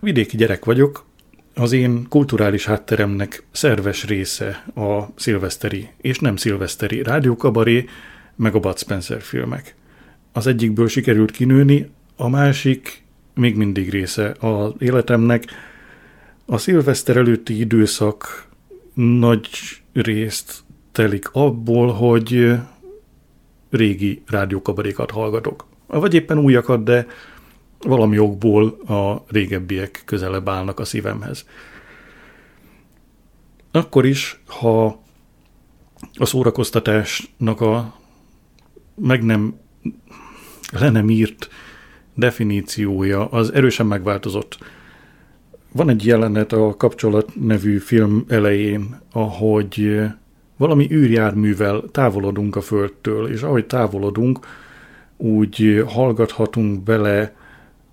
vidéki gyerek vagyok, az én kulturális hátteremnek szerves része a szilveszteri és nem szilveszteri rádiókabaré, meg a Bud Spencer filmek. Az egyikből sikerült kinőni, a másik még mindig része az életemnek. A szilveszter előtti időszak nagy részt telik abból, hogy régi rádiókabarékat hallgatok. Vagy éppen újakat, de valami okból a régebbiek közelebb állnak a szívemhez. Akkor is, ha a szórakoztatásnak a meg nem le nem írt definíciója az erősen megváltozott. Van egy jelenet a Kapcsolat nevű film elején, ahogy valami űrjárművel távolodunk a Földtől, és ahogy távolodunk, úgy hallgathatunk bele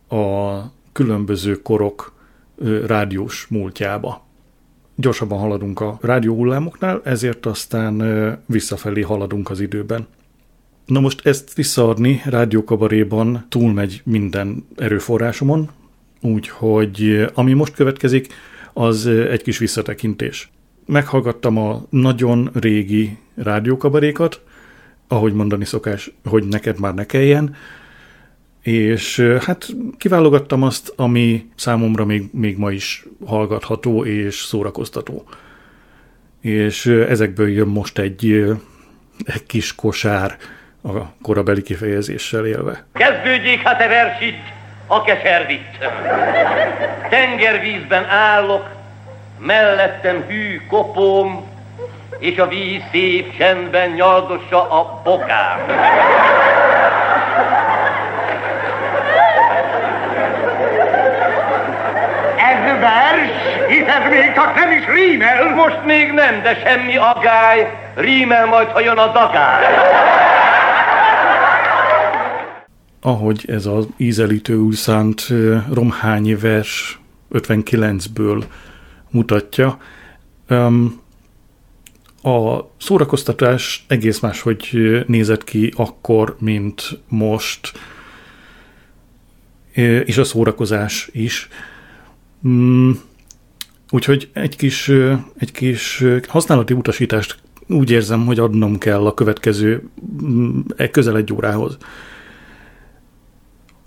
a különböző korok rádiós múltjába. Gyorsabban haladunk a rádióhullámoknál, ezért aztán visszafelé haladunk az időben. Na most ezt visszaadni rádiókabaréban túlmegy minden erőforrásomon, úgyhogy ami most következik, az egy kis visszatekintés. Meghallgattam a nagyon régi rádiókabarékat, ahogy mondani szokás, hogy neked már ne kelljen, és hát kiválogattam azt, ami számomra még, még ma is hallgatható és szórakoztató. És ezekből jön most egy, egy kis kosár a korabeli kifejezéssel élve. Kezdődjék hát a vers itt, a keservitt. Tengervízben állok, mellettem hű kopóm, és a víz szép csendben nyaldossa a bokám. Ez vers, hisz ez még csak nem is rímel. Most még nem, de semmi agály, rímel majd, ha jön a dagály. Ahogy ez az ízelítőül szánt romhányi vers 59-ből mutatja, a szórakoztatás egész máshogy nézett ki akkor, mint most, és a szórakozás is. Úgyhogy egy kis, egy kis használati utasítást úgy érzem, hogy adnom kell a következő mm, e közel egy órához.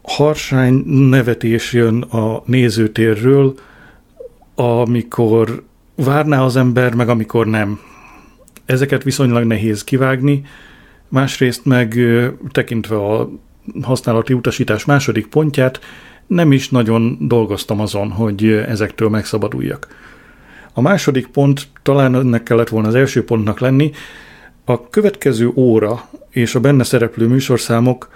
Harsány nevetés jön a nézőtérről, amikor várná az ember, meg amikor nem. Ezeket viszonylag nehéz kivágni, másrészt meg tekintve a használati utasítás második pontját, nem is nagyon dolgoztam azon, hogy ezektől megszabaduljak. A második pont talán ennek kellett volna az első pontnak lenni, a következő óra és a benne szereplő műsorszámok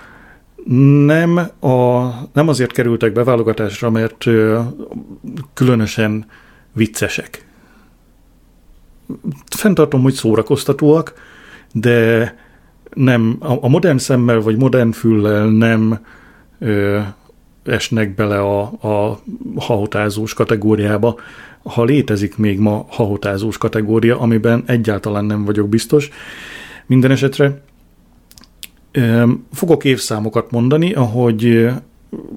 nem, a, nem azért kerültek beválogatásra, mert különösen viccesek. Fentartom, hogy szórakoztatóak, de nem, a, modern szemmel vagy modern füllel nem esnek bele a, a hahotázós kategóriába, ha létezik még ma hahotázós kategória, amiben egyáltalán nem vagyok biztos. Minden esetre fogok évszámokat mondani, ahogy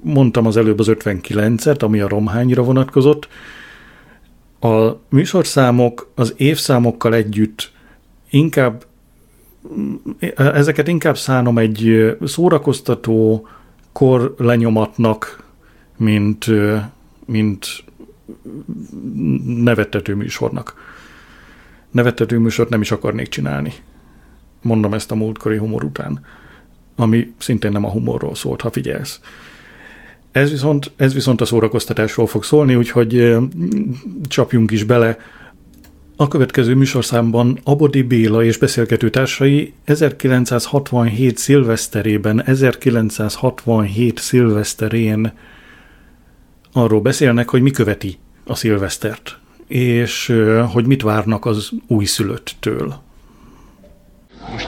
mondtam az előbb az 59-et, ami a romhányra vonatkozott. A műsorszámok az évszámokkal együtt inkább ezeket inkább szánom egy szórakoztató kor lenyomatnak, mint, mint nevettető műsornak. Nevettető műsort nem is akarnék csinálni. Mondom ezt a múltkori humor után, ami szintén nem a humorról szólt, ha figyelsz. Ez viszont, ez viszont a szórakoztatásról fog szólni, úgyhogy csapjunk is bele. A következő műsorszámban Abodi Béla és beszélgető társai 1967 szilveszterében, 1967 szilveszterén arról beszélnek, hogy mi követi a szilvesztert, és hogy mit várnak az újszülöttől. Most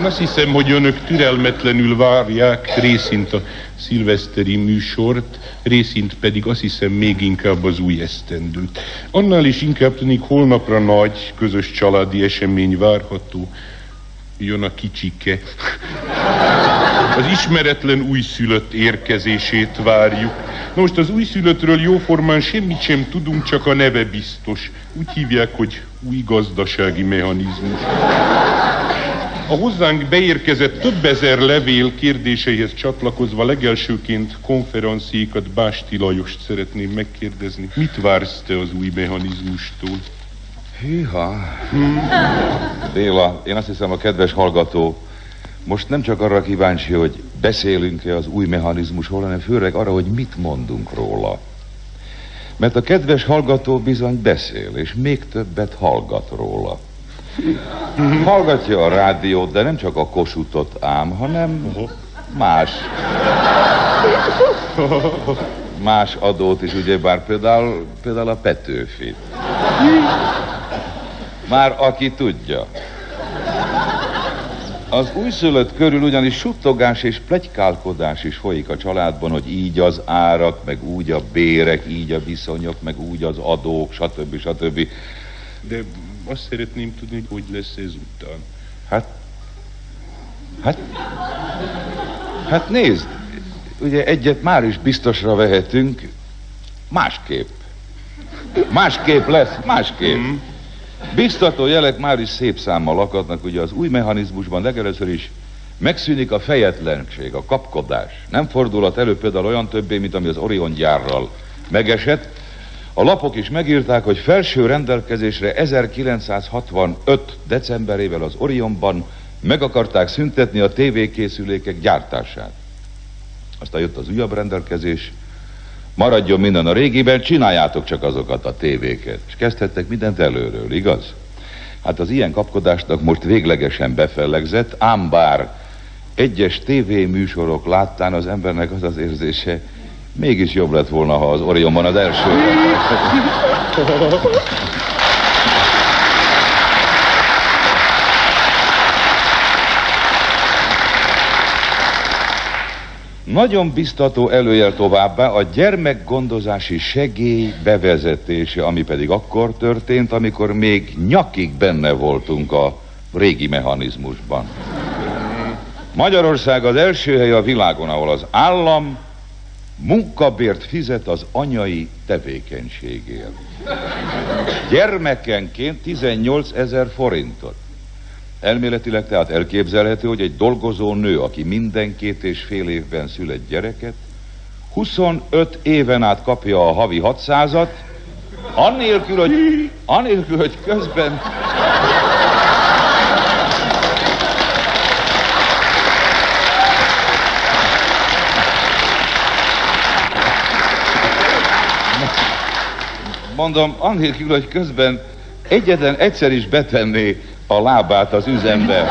én azt hiszem, hogy önök türelmetlenül várják részint a szilveszteri műsort, részint pedig azt hiszem még inkább az új esztendőt. Annál is inkább tűnik holnapra nagy, közös családi esemény várható. jön a kicsike. Az ismeretlen újszülött érkezését várjuk. Na most az újszülöttről jóformán semmit sem tudunk, csak a neve biztos. Úgy hívják, hogy új gazdasági mechanizmus. A hozzánk beérkezett több ezer levél kérdéseihez csatlakozva legelsőként konferenciékat Básti Lajost szeretném megkérdezni. Mit vársz te az új mechanizmustól? Hűha. Béla, én azt hiszem a kedves hallgató most nem csak arra kíváncsi, hogy beszélünk-e az új mechanizmusról, hanem főleg arra, hogy mit mondunk róla. Mert a kedves hallgató bizony beszél, és még többet hallgat róla. Hallgatja a rádiót, de nem csak a kosutot ám, hanem más. Más adót is, ugyebár például, például a Petőfit. Már aki tudja. Az újszülött körül ugyanis suttogás és plegykálkodás is folyik a családban, hogy így az árak, meg úgy a bérek, így a viszonyok, meg úgy az adók, stb. stb. De azt szeretném tudni, hogy lesz ez után. Hát, hát, hát nézd, ugye egyet már is biztosra vehetünk, másképp. Másképp lesz, másképp. Mm. Biztató jelek már is szép számmal lakadnak, ugye az új mechanizmusban legelőször is megszűnik a fejetlenség, a kapkodás. Nem fordulhat elő például olyan többé, mint ami az Orion gyárral megesett. A lapok is megírták, hogy felső rendelkezésre 1965. decemberével az Orionban meg akarták szüntetni a tévékészülékek gyártását. Aztán jött az újabb rendelkezés, Maradjon minden a régiben, csináljátok csak azokat a tévéket. És kezdhettek mindent előről, igaz? Hát az ilyen kapkodásnak most véglegesen befellegzett, ám bár egyes tévéműsorok láttán az embernek az az érzése, mégis jobb lett volna, ha az Orionban az első. Nagyon biztató előjel továbbá a gyermekgondozási segély bevezetése, ami pedig akkor történt, amikor még nyakig benne voltunk a régi mechanizmusban. Magyarország az első hely a világon, ahol az állam munkabért fizet az anyai tevékenységért. Gyermekenként 18 ezer forintot. Elméletileg tehát elképzelhető, hogy egy dolgozó nő, aki minden két és fél évben szület gyereket, 25 éven át kapja a havi 600-at, annélkül, hogy, annélkül, hogy közben... Mondom, annélkül, hogy közben egyetlen egyszer is betenné a lábát az üzembe.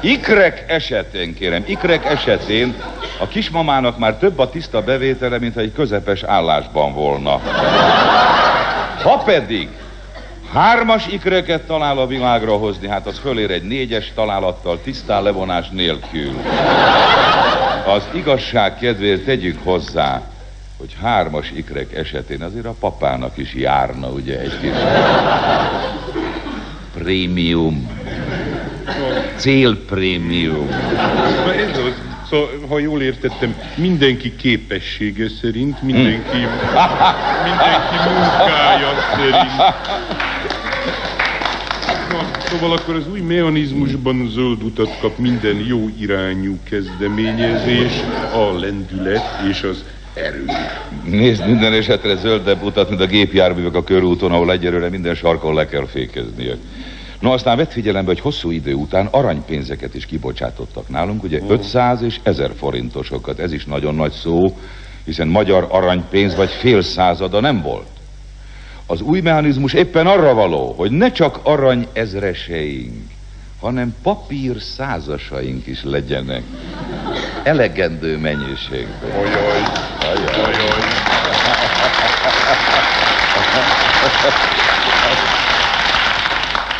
Ikrek esetén, kérem, ikrek esetén a kismamának már több a tiszta bevétele, mint ha egy közepes állásban volna. Ha pedig hármas ikreket talál a világra hozni, hát az fölér egy négyes találattal, tisztán levonás nélkül. Az igazság kedvéért tegyük hozzá, hogy hármas ikrek esetén azért a papának is járna, ugye, egy kis prémium, célprémium. Szóval, ha jól értettem, mindenki képessége szerint, mindenki, mindenki munkája szerint. Szóval akkor az új mechanizmusban zöld utat kap minden jó irányú kezdeményezés, a lendület és az erő. Nézd, minden esetre zöldebb utat, mint a gépjárművek a körúton, ahol egyelőre minden sarkon le kell fékeznie. No, aztán vett figyelembe, hogy hosszú idő után aranypénzeket is kibocsátottak nálunk, ugye 500 és 1000 forintosokat, ez is nagyon nagy szó, hiszen magyar aranypénz vagy fél százada nem volt. Az új mechanizmus éppen arra való, hogy ne csak arany ezreseink, hanem papír százasaink is legyenek. Elegendő mennyiségben. Ajaj, ajaj, ajaj.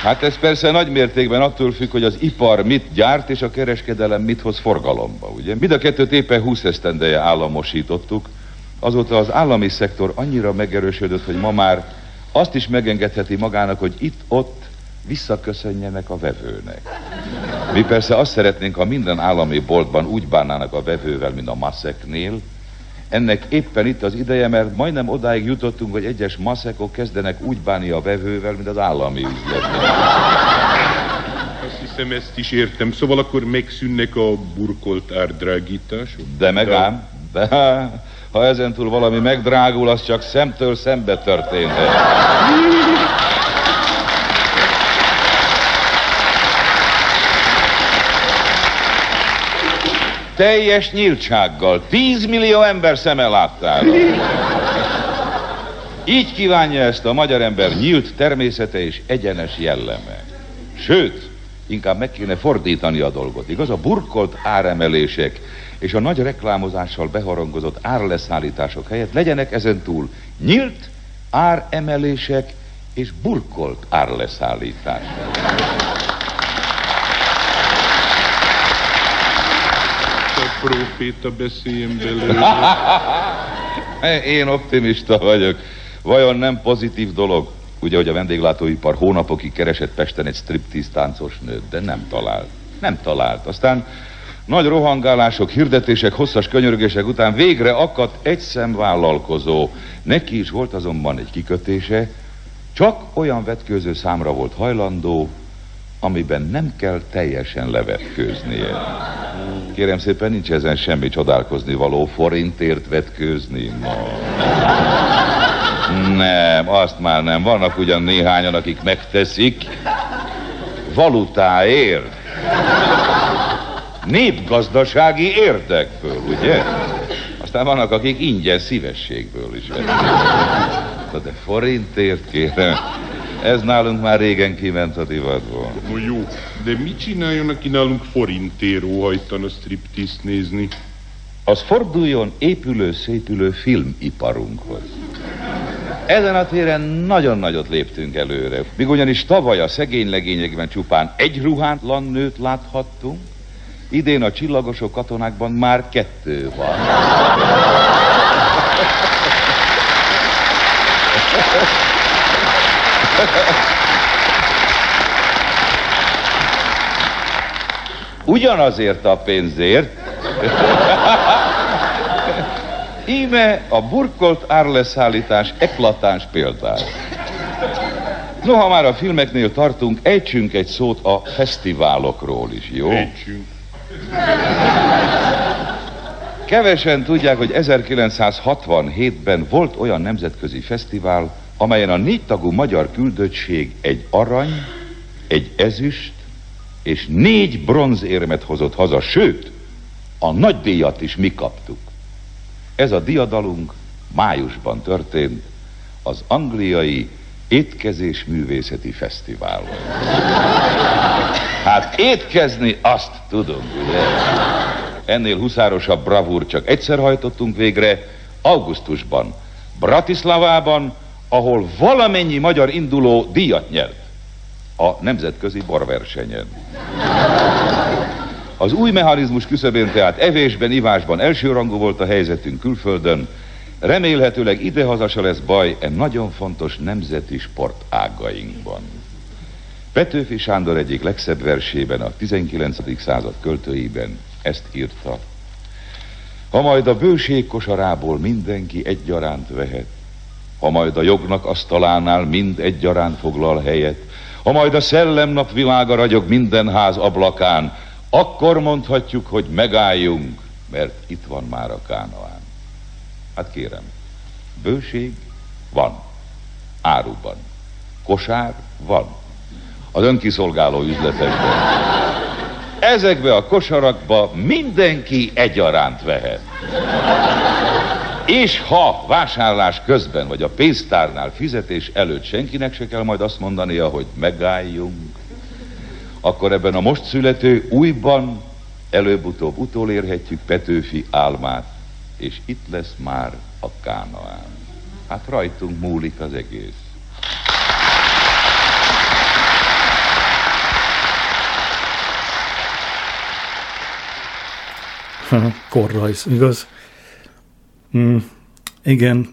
Hát ez persze nagy mértékben attól függ, hogy az ipar mit gyárt, és a kereskedelem mit hoz forgalomba, ugye? Mind a kettőt éppen 20 esztendeje államosítottuk, Azóta az állami szektor annyira megerősödött, hogy ma már azt is megengedheti magának, hogy itt-ott visszaköszönjenek a vevőnek. Mi persze azt szeretnénk, ha minden állami boltban úgy bánnának a vevővel, mint a maszeknél. Ennek éppen itt az ideje, mert majdnem odáig jutottunk, hogy egyes maszekok kezdenek úgy bánni a vevővel, mint az állami üzletben. Azt hiszem, ezt is értem. Szóval akkor megszűnnek a burkolt árdrágítások? De meg ám, de ha ezentúl valami megdrágul, az csak szemtől szembe történhet. Teljes nyíltsággal, 10 millió ember szeme láttára. Így kívánja ezt a magyar ember nyílt természete és egyenes jelleme. Sőt, inkább meg kéne fordítani a dolgot. Igaz, a burkolt áremelések és a nagy reklámozással beharangozott árleszállítások helyett legyenek ezentúl nyílt áremelések és burkolt árleszállítások. A próféta beszéljen belőle. Én optimista vagyok. Vajon nem pozitív dolog? Ugye, hogy a vendéglátóipar hónapokig keresett Pesten egy striptease táncos nőt, de nem talált. Nem talált. Aztán nagy rohangálások, hirdetések, hosszas könyörgések után végre akadt egy szemvállalkozó. Neki is volt azonban egy kikötése, csak olyan vetkőző számra volt hajlandó, amiben nem kell teljesen levetkőznie. Kérem szépen, nincs ezen semmi csodálkozni való forintért vetkőzni ma. Nem, azt már nem. Vannak ugyan néhányan, akik megteszik. Valutáért. Népgazdasági érdekből, ugye? Aztán vannak, akik ingyen szívességből is vették. De forintért kérem. Ez nálunk már régen kiment a divatból. No jó, de mit csináljon, aki nálunk forintért óhajtan a striptease nézni? Az forduljon épülő, szépülő filmiparunkhoz. Ezen a téren nagyon nagyot léptünk előre. Míg ugyanis tavaly a szegény legényekben csupán egy ruhátlan nőt láthattunk, idén a csillagosok katonákban már kettő van. Ugyanazért a pénzért. Íme a burkolt árleszállítás eklatáns példás. Noha már a filmeknél tartunk, ejtsünk egy szót a fesztiválokról is, jó? Ejtsünk. Kevesen tudják, hogy 1967-ben volt olyan nemzetközi fesztivál, amelyen a négy tagú magyar küldöttség egy arany, egy ezüst és négy bronzérmet hozott haza, sőt, a nagy díjat is mi kaptuk. Ez a diadalunk májusban történt az angliai étkezés művészeti fesztiválon. Hát étkezni azt tudunk, ugye? Ennél huszárosabb bravúr csak egyszer hajtottunk végre, augusztusban, Bratislavában, ahol valamennyi magyar induló díjat nyert a nemzetközi borversenyen. Az új mechanizmus küszöbén tehát evésben, ivásban elsőrangú volt a helyzetünk külföldön, remélhetőleg idehaza se lesz baj e nagyon fontos nemzeti sportágainkban. Petőfi Sándor egyik legszebb versében, a 19. század költőiben ezt írta. Ha majd a bőség kosarából mindenki egyaránt vehet, ha majd a jognak asztalánál mind egyaránt foglal helyet, ha majd a szellemnap világa ragyog minden ház ablakán, akkor mondhatjuk, hogy megálljunk, mert itt van már a kánoán. Hát kérem, bőség van, áruban, kosár van, az önkiszolgáló üzletekben. Ezekbe a kosarakba mindenki egyaránt vehet. És ha vásárlás közben, vagy a pénztárnál fizetés előtt senkinek se kell majd azt mondania, hogy megálljunk, akkor ebben a most születő újban előbb-utóbb utolérhetjük Petőfi álmát, és itt lesz már a Kánaán. Hát rajtunk múlik az egész. Korrajz, igaz? Mm. Igen,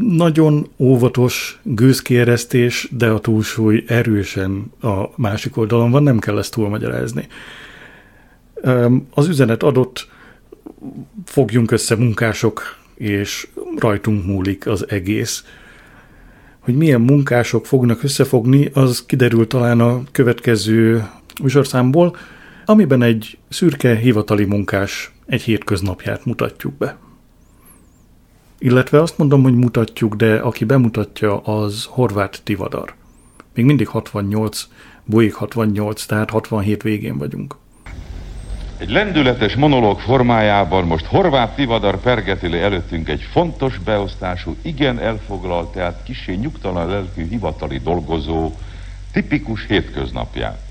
nagyon óvatos gőzkieresztés, de a túlsúly erősen a másik oldalon van, nem kell ezt túlmagyarázni. Az üzenet adott, fogjunk össze munkások, és rajtunk múlik az egész. Hogy milyen munkások fognak összefogni, az kiderül talán a következő műsorszámból, amiben egy szürke hivatali munkás egy hétköznapját mutatjuk be. Illetve azt mondom, hogy mutatjuk, de aki bemutatja, az Horváth Tivadar. Még mindig 68, Bolyik 68, tehát 67 végén vagyunk. Egy lendületes monológ formájában most Horváth Tivadar pergeti le előttünk egy fontos beosztású, igen elfoglalt, tehát kisé nyugtalan lelkű hivatali dolgozó, tipikus hétköznapját.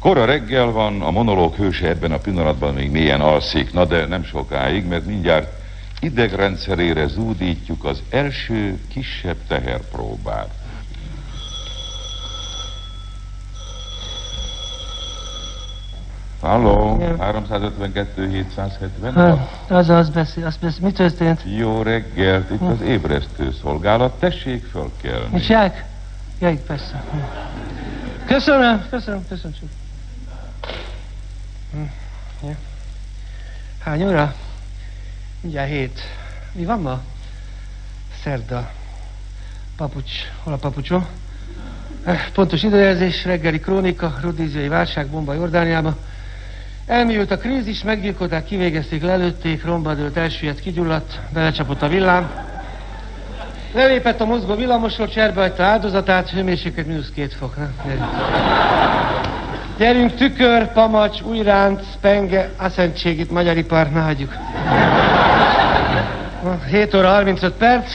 Kora reggel van, a monológ hőse ebben a pillanatban még mélyen alszik, na de nem sokáig, mert mindjárt idegrendszerére zúdítjuk az első kisebb teherpróbát. Halló, Igen. 352 770 Ha, Az, az beszél, az beszél. Mi történt? Jó reggelt, itt az ébresztő szolgálat, tessék fölkelni. Mit csinálják? Jaj, persze. Köszönöm, köszönöm, köszönöm. Hm, ja. Hány óra? Mindjárt hét. Mi van ma? Szerda. Papucs. Hol a papucsom? Eh, Pontos időjelzés, reggeli krónika, rodíziai válság, bomba Jordániába. Elmélyült a krízis, meggyilkolták, kivégezték, lelőtték, rombadőlt, elsüllyedt, kigyulladt, belecsapott a villám. Lelépett a mozgó villamosról, cserbe hagyta áldozatát, hőmérséklet mínusz két fok. Na, gyerünk. tükör, pamacs, újránc, penge, asszentségit, itt magyar ipar, ne hagyjuk. Na, 7 óra 35 perc.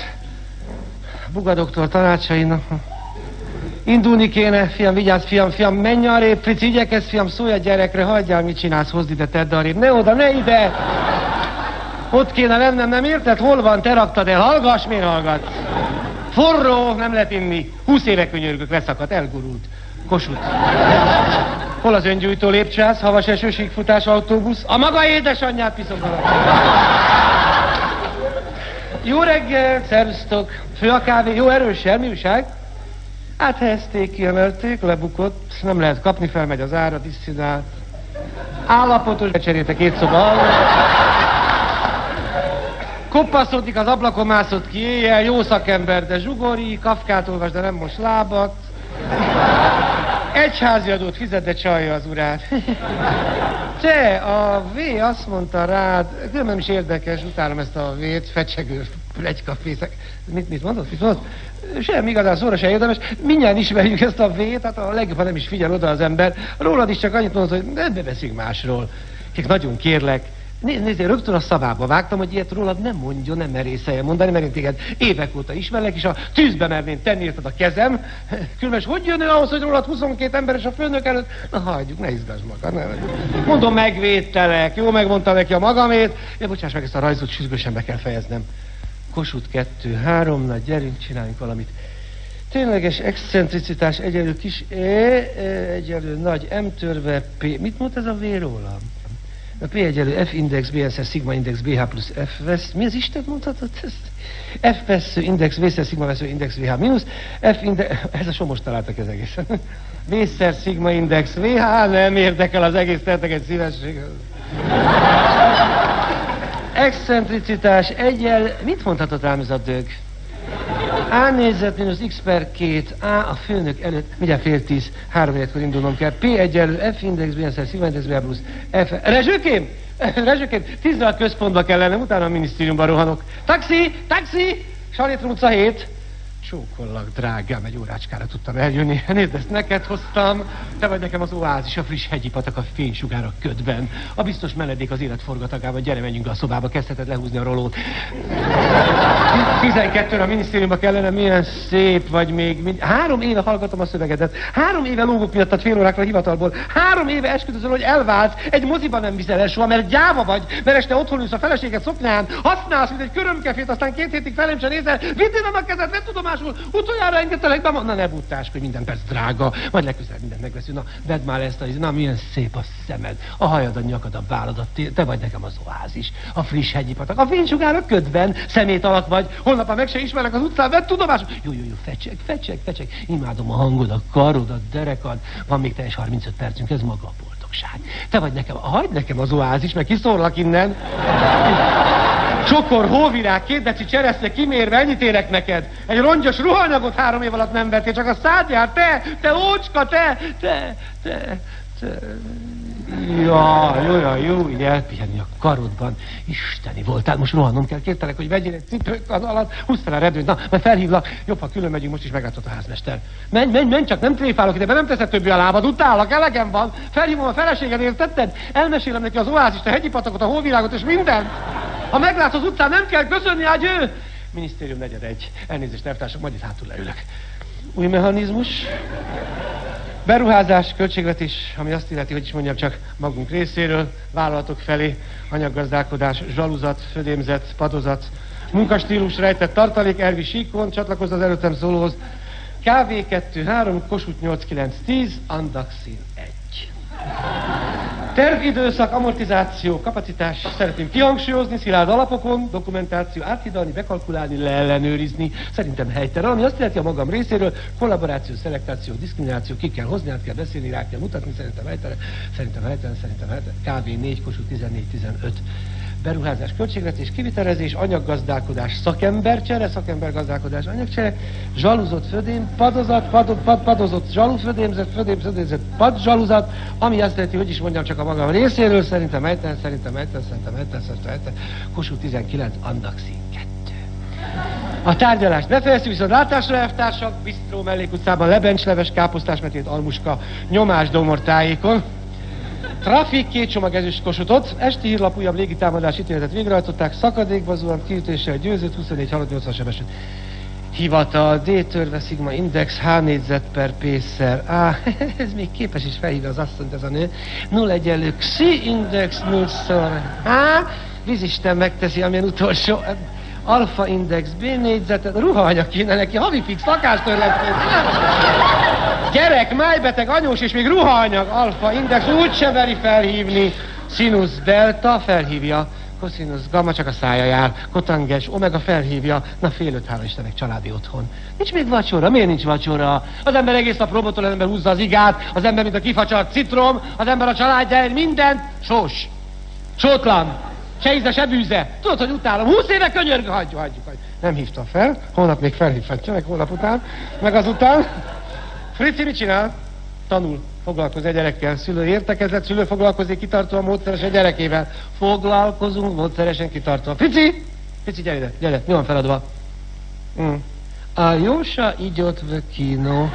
Buga doktor tanácsai, na. Indulni kéne, fiam, vigyázz, fiam, fiam, menj arrébb, Frici, igyekezz, fiam, szólj a gyerekre, hagyjál, mit csinálsz, hozd ide, tedd arrébb. Ne oda, ne ide! Ott kéne lennem, nem érted? Hol van? Te raktad el. Hallgass, miért hallgatsz? Forró, nem lehet inni. Húsz éve könyörgök, leszakadt, elgurult. Kossuth. Hol az öngyújtó lépcsász, havas esőség futás autóbusz? A maga édesanyját piszok Jó reggel, szervusztok. Fő a kávé, jó erős, mi újság? Áthelyezték, kiemelték, lebukott, nem lehet kapni, felmegy az ára, diszcinál. Állapotos, becserélte két szoba alól. Koppaszódik az ablakon mászott ki éjjel, jó szakember, de zsugori, kafkát olvas, de nem most lábat. Egyházi adót fizet, de csalja az urát. Te, a V azt mondta rád, különben is érdekes, utálom ezt a V-t, fecsegő, plegykafészek. Mit, mit mondott? Mit mondott? Semmi igazán szóra se érdemes. Mindjárt ismerjük ezt a V-t, hát a legjobb, ha nem is figyel oda az ember. Rólad is csak annyit mondott, hogy ne beszéljünk másról. Kik nagyon kérlek, Nézd, én rögtön a szavába vágtam, hogy ilyet rólad nem mondjon, nem merészelje mondani, mert én téged évek óta ismerlek, és a tűzbe merném tenni érted a kezem. Különös, hogy jön ő ahhoz, hogy rólad 22 ember és a főnök előtt? Na hagyjuk, ne izgasd magad, ne. Mondom, megvédtelek, jó megmondta neki a magamét. Ja, bocsáss meg, ezt a rajzot sürgősen be kell fejeznem. Kossuth kettő, három, na gyerünk, csináljunk valamit. Tényleges excentricitás egyelő kis E, e egyelő nagy M törve P. Mit mond ez a V rólam? A P egyelő F index, BSS, sigma index, BH plusz F vesz. Mi az Isten mondhatod ezt? F vesző index, V-szer, sigma vesző index, VH mínusz. F index, ez a somos találtak ez egészen. V-szer, sigma index, VH, nem érdekel az egész, tettek egy szívesség. Excentricitás egyel, mit mondhatott rám ez a dög? A nézet mínusz x per 2, A főnök előtt, mindjárt fél tíz, három életkor indulnom kell. P egyenlő F index, B szer, index, B plusz F. Rezsőkém! Rezsőkém, tízre a központba kell lennem, utána a minisztériumba rohanok. Taxi! Taxi! Salétrum utca 7. Csókollak, drágám, egy órácskára tudtam eljönni. Nézd, ezt neked hoztam. Te vagy nekem az oázis, a friss hegyi patak a fénysugár a ködben. A biztos menedék az élet forgatagában. Gyere, menjünk be a szobába, kezdheted lehúzni a rolót. 12 a minisztériumba kellene, milyen szép vagy még. Három éve hallgatom a szövegedet. Három éve lógok miattad fél órákra a hivatalból. Három éve esküdözöl, hogy elválsz. Egy moziban nem viszel el soha, mert gyáva vagy. Mert este otthon ülsz a feleséget szoknyán. Használsz, mint egy körömkefét, aztán két hétig felém sem nézel. Vidd a kezed, vedd tudomásul, tudomásul, utoljára engedtelek be, na ne hogy minden perc drága, majd legközelebb mindent megveszünk, na vedd már ezt a, na milyen szép a szemed, a hajad, a nyakad, a vállad, a te vagy nekem az oázis, a friss hegyi patak, a fénysugár a ködben, szemét alatt vagy, holnap meg se ismerek az utcán, vedd tudomásul, jó, jó, jó, fecseg, fecseg, fecseg, imádom a hangod, a karod, a derekad, van még teljes 35 percünk, ez maga a boldogság. Te vagy nekem, hagyd nekem az oázis, meg kiszorlak innen. Csokor, hóvirág, két deci cseresznye kimérve, ennyit érek neked. Egy rongyos ruhanyagot három év alatt nem vettél, csak a szád te, te ócska, te, te, te, te. Ja, jó, jó, így elpihenni a karodban. Isteni voltál, most rohannom kell, kértelek, hogy vegyél egy cipők az alatt, húzd fel a redőt, na, mert felhívlak, jobb, ha külön megyünk, most is megálltott a házmester. Menj, menj, menj, csak nem tréfálok ide, nem teszed többi a lábad, utálak, elegem van, felhívom a feleséged, értetted? Elmesélem neki az oázist, a hegyi patakot, a hóvilágot és mindent. Ha meglátsz az utcán, nem kell köszönni, hát ő! Minisztérium negyed egy. Elnézést, elvtársak, majd itt hátul leülök. Új mechanizmus. Beruházás, költségvetés, ami azt illeti, hogy is mondjam csak magunk részéről, vállalatok felé, anyaggazdálkodás, zsaluzat, födémzet, padozat, munkastílus, rejtett tartalék, Ervi Síkon, csatlakozz az előttem szólóhoz, KV2-3, Kossuth 8-9-10, Andaxin 1. Tervidőszak, amortizáció, kapacitás, szeretném kihangsúlyozni, szilárd alapokon, dokumentáció, áthidalni, bekalkulálni, leellenőrizni, szerintem helytelen, ami azt jelenti a magam részéről, kollaboráció, szelektáció, diszkrimináció, ki kell hozni, át kell beszélni, rá kell mutatni, szerintem helytelen, szerintem helytelen, szerintem helytelen, KV 4, Kossuth 14-15 beruházás, költségvetés, kivitelezés, anyaggazdálkodás, szakembercsere, szakembergazdálkodás, anyagcsere, zsaluzott födém, padozat, pad, pad, padozott zsalú födémzet, födém, födémzet, pad zsaluzat, ami azt jelenti, hogy is mondjam csak a magam részéről, szerintem ejten, szerintem ejten, szerintem ejten, szerintem ejten, Kossuth 19, Andaxi 2. A tárgyalást befejeztük, viszont látásra elvtársak, Bisztró mellékutcában lebencsleves, káposztás, metét, almuska, nyomás domor tájékon. Trafik két csomag ezüst kosutot, esti hírlap újabb légitámadás ítéletet végrehajtották, szakadékba zuhant, kiütéssel győzött, 24 halott, 80 sebesült. Hivatal, D törve, Sigma Index, H négyzet per P-szer. Á, ez még képes is felhívni az asszonyt ez a nő. 0 egyenlő, Xi Index, 0 szor. Á, vízisten megteszi, amilyen utolsó. Alfa Index, B négyzetet, ruhaanyag kéne neki, havi fix lakástörletként. Gyerek, májbeteg, anyós és még ruhaanyag, alfa index, úgy se veri felhívni. Sinus delta felhívja, cosinus gamma csak a szája jár, kotanges, omega felhívja, na fél öt, hála Istennek, családi otthon. Nincs még vacsora, miért nincs vacsora? Az ember egész nap robotol, az ember húzza az igát, az ember, mint a kifacsart citrom, az ember a családjáért mindent, sós, sótlan, se íze, se bűze. Tudod, hogy utálom. Húsz éve könyörgő, hagyjuk, hagyjuk, hagyjuk. Nem hívta fel, holnap még felhívhatja, meg holnap után, meg azután. Frici mit csinál? Tanul, foglalkozik a gyerekkel. Szülő értekezett, szülő foglalkozik kitartóan módszeresen gyerekével. Foglalkozunk módszeresen kitartóan. Frici! Frici, gyere ide, gyere, mi van feladva? Mm. Aljósa igyott v kino.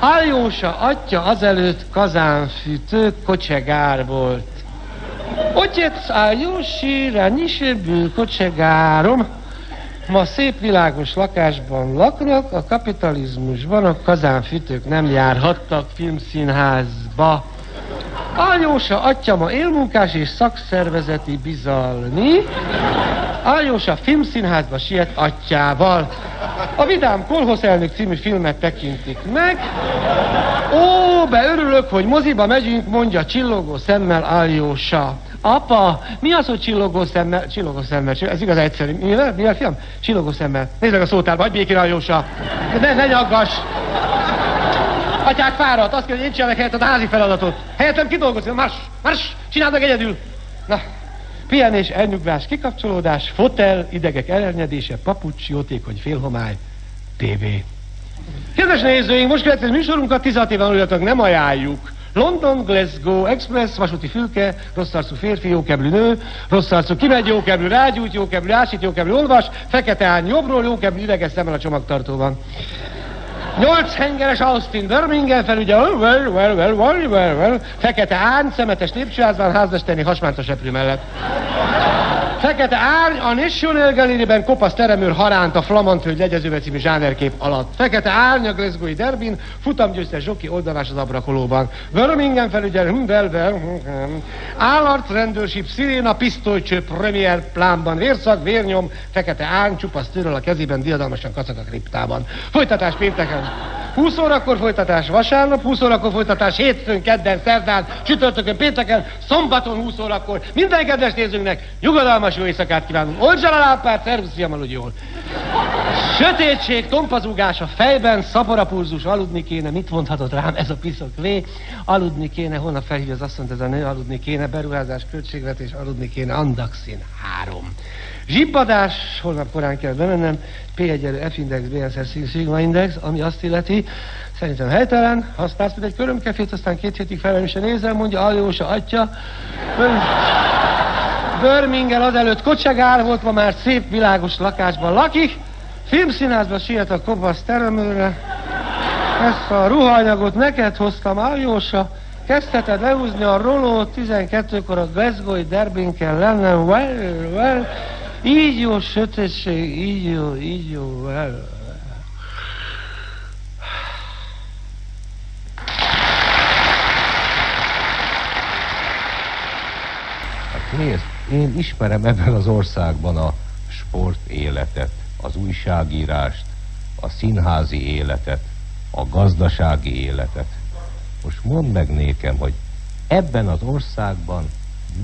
Aljósa atya azelőtt kazánfűtő kocsegár volt. Otec Aljósi ránisebül kocsegárom. Ma szép világos lakásban laknak, a kapitalizmusban a kazánfütők nem járhattak filmszínházba. Aljósa atya ma élmunkás és szakszervezeti bizalni. Aljósa filmszínházba siet atyával. A Vidám Kolhosz elnök című filmet tekintik meg. Ó, beörülök, hogy moziba megyünk, mondja csillogó szemmel Aljósa. Apa, mi az, hogy csillogó szemmel? Csillogó szemmel, ez igaz egyszerű. Mi, mi a fiam? Csillogó szemmel. Nézd meg a szótárba, hagyd békén a Jósa. Ne, ne nyaggass. Atyák fáradt, azt kell, hogy én csinálok helyetted a házi feladatot. Helyettem kidolgozni, mars, mars, csináld meg egyedül. Na, pihenés, elnyugvás, kikapcsolódás, fotel, idegek elernyedése, papucs, jótékony félhomály, TV. Kedves nézőink, most következő műsorunkat 16 éven nem ajánljuk. London, Glasgow, Express, vasúti fülke, rossz arcú férfi, jókeblű nő, rossz arcú kimegy, jókeblű rágyújt, jókeblű ásít, jókeblű olvas, fekete ány jobbról, jókeblű üveges szemmel a csomagtartóban. Nyolc hengeres Austin Birmingham felügye, well, well, well, well, well, well, fekete ány, szemetes lépcsőházban, házmesterni hasmántos eprő mellett. Fekete árny a National Gallery-ben kopasz teremőr haránt a Flamantföld jegyezőbe című zsánerkép alatt. Fekete árny a Glasgow-i derbin, futamgyőztes zsoki oldalás az abrakolóban. Birmingham felügyel, hm, Belver, hm, hm. Állarc rendőrség, sziréna, pisztolycső, premier plánban, vérszak, vérnyom, fekete árny, csupasz tőről a kezében, diadalmasan kacag a kriptában. Folytatás pénteken. 20 órakor folytatás vasárnap, 20 órakor folytatás hétfőn, kedden, szerdán, csütörtökön, pénteken, szombaton 20 órakor. Minden kedves nézőnknek nyugodalmas jó éjszakát kívánunk. Olcsal a lámpát, szervusz, aludj jól. Sötétség, tompazúgás a fejben, szaporapulzus, aludni kéne. Mit mondhatott rám ez a piszok vé? Aludni kéne, holnap felhívja az asszonyt ez a nő, aludni kéne, beruházás, költségvetés, aludni kéne, Andaxin 3. Zsibbadás, holnap korán kell bemennem, P egyenlő F index, BSR Sigma index, ami azt illeti, szerintem helytelen, használsz, mint egy körömkefét, aztán két hétig felem is nézem, mondja Aljósa atya. Birmingham azelőtt kocsegál volt, ma már szép, világos lakásban lakik. Filmszínházba siet a kopasz teremőre. Ezt a ruhaanyagot neked hoztam, Aljósa. Kezdheted lehúzni a rolót, 12-kor a Glasgow-i derbin kell lennem. Well, well. Így jó sötétség, így jó, így jó, well. Hát nézd, én ismerem ebben az országban a sport életet, az újságírást, a színházi életet, a gazdasági életet. Most mondd meg nékem, hogy ebben az országban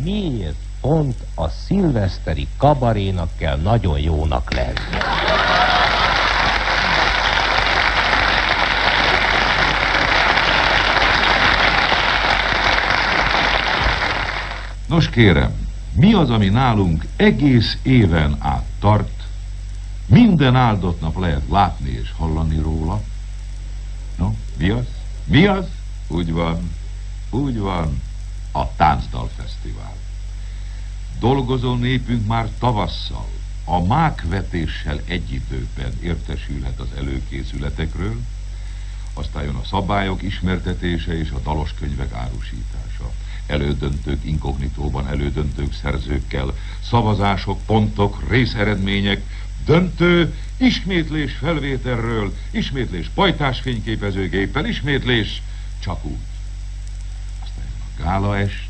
miért pont a szilveszteri kabarénak kell nagyon jónak lenni. Nos kérem, mi az, ami nálunk egész éven át tart, minden áldott nap lehet látni és hallani róla? No, mi az? Mi az? Úgy van, úgy van, a Táncdal Fesztivál. Dolgozó népünk már tavasszal, a mákvetéssel egy időben értesülhet az előkészületekről, aztán jön a szabályok ismertetése és a dalos könyvek árusítása. Elődöntők inkognitóban, elődöntők szerzőkkel, szavazások, pontok, részeredmények, döntő, ismétlés felvételről, ismétlés pajtásfényképezőgéppel, ismétlés csak úgy. Aztán a gálaest,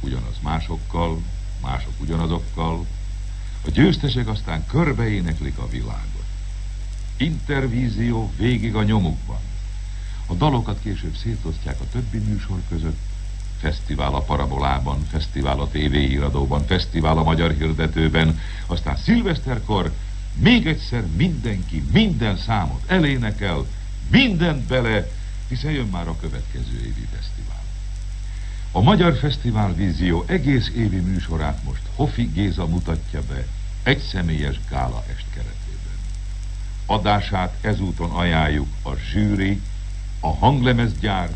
ugyanaz másokkal, mások ugyanazokkal, a győztesek aztán körbeéneklik a világot. Intervízió végig a nyomukban. A dalokat később szétosztják a többi műsor között, fesztivál a Parabolában, fesztivál a TV iradóban, fesztivál a Magyar Hirdetőben, aztán szilveszterkor még egyszer mindenki minden számot elénekel, mindent bele, hiszen jön már a következő évi fesztivál. A Magyar Fesztivál Vízió egész évi műsorát most Hofi Géza mutatja be egy személyes gála est keretében. Adását ezúton ajánljuk a zsűri, a hanglemezgyár,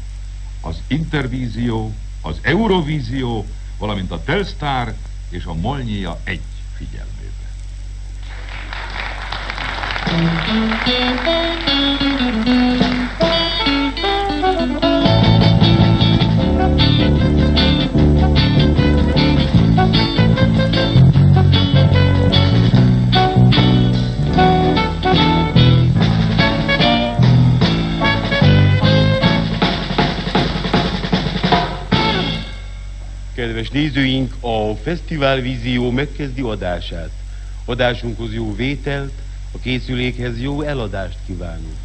az Intervízió, az Eurovízió, valamint a Telstar és a Molnyia egy figyelmébe. Kedves nézőink, a Fesztiválvízió megkezdi adását. Adásunkhoz jó vételt, a készülékhez jó eladást kívánunk.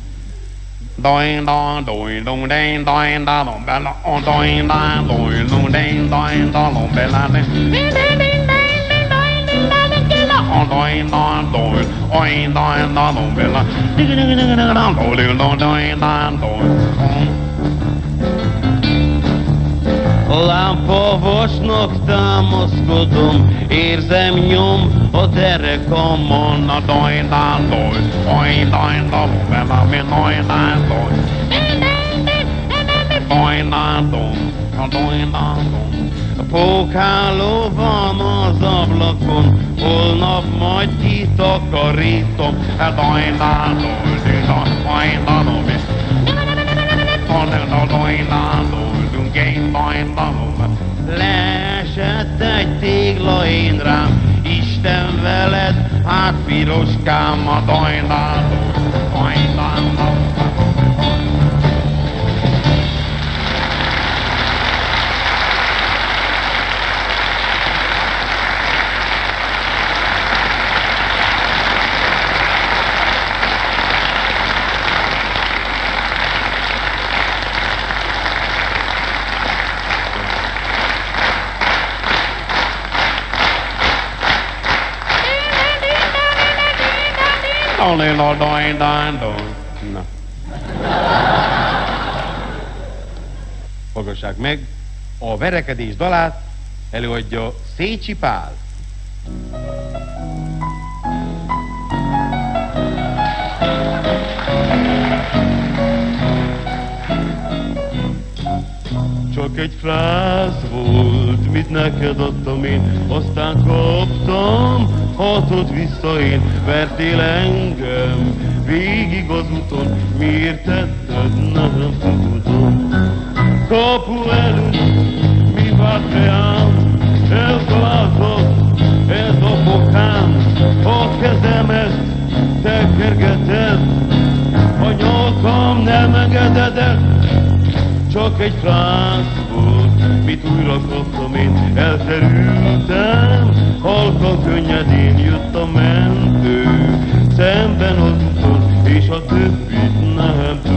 Da doin Lámpavasnak támaszkodom, érzem nyom a derekamon, a doj, velami dajnán doj. Dajnán doj, a dajnán doj. Pókáló van az ablakon, holnap majd kitakarítom, a dajnán doj, dajnán boy bum. Leesett egy tégla én rám, mentem veled, hát piroskám a dajnál, dajnál. No doing doing doing. Na. Hallgassák meg, a verekedés dalát előadja Szécsi Pál. Csak egy frász volt, mit neked adtam én, aztán kaptam, hatot vissza én, vertél engem, végig az úton, miért tetted, nem tudom. Kapu előtt, mi várt reám, eltaláltad, ez a bokám, a kezemet tekergeted, a nyakam nem engededett, csak egy volt, mit újra kaptam én, elterültem, halkan könnyedén jött a mentő, szemben az úton, és a többit nem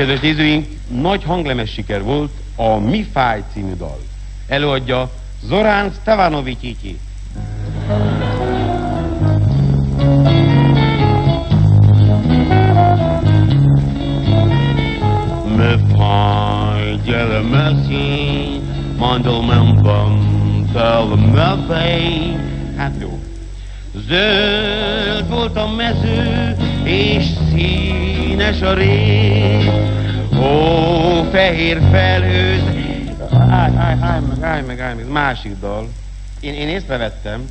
Kedves nézőink, nagy hanglemes siker volt a Mi fáj című dal. Előadja Zorán Stevanovics Me fáj, gyere mesélj, mandolmemben tel me fej. Hát jó. Zöld volt a mező, és színes a rég. Ó, fehér felhőz. Állj, állj, állj meg, állj meg, állj meg, másik dal. Én, én észrevettem,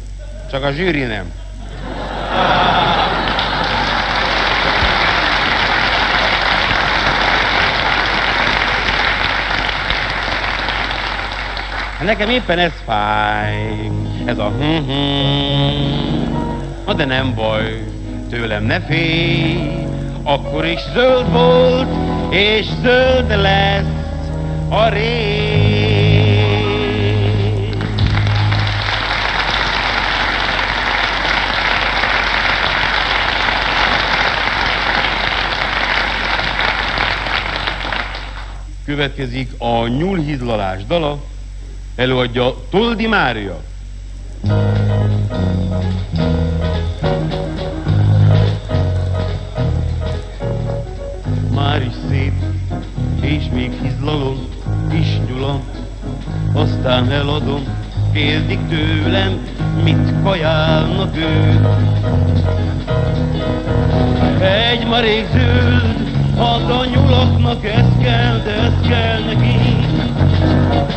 csak a zsűri nem. Nekem éppen ez fáj, ez a hm-hm. Na de nem baj, tőlem ne félj, akkor is zöld volt, és zöld lesz a rég. Következik a nyúlhizlalás dala, előadja Toldi Mária. Szép, és még hizlalom, is nyulam, aztán eladom, kérdik tőlem, mit kajálnak ők. Egy marék zöld, hát a nyulaknak ez kell, de ez kell neki.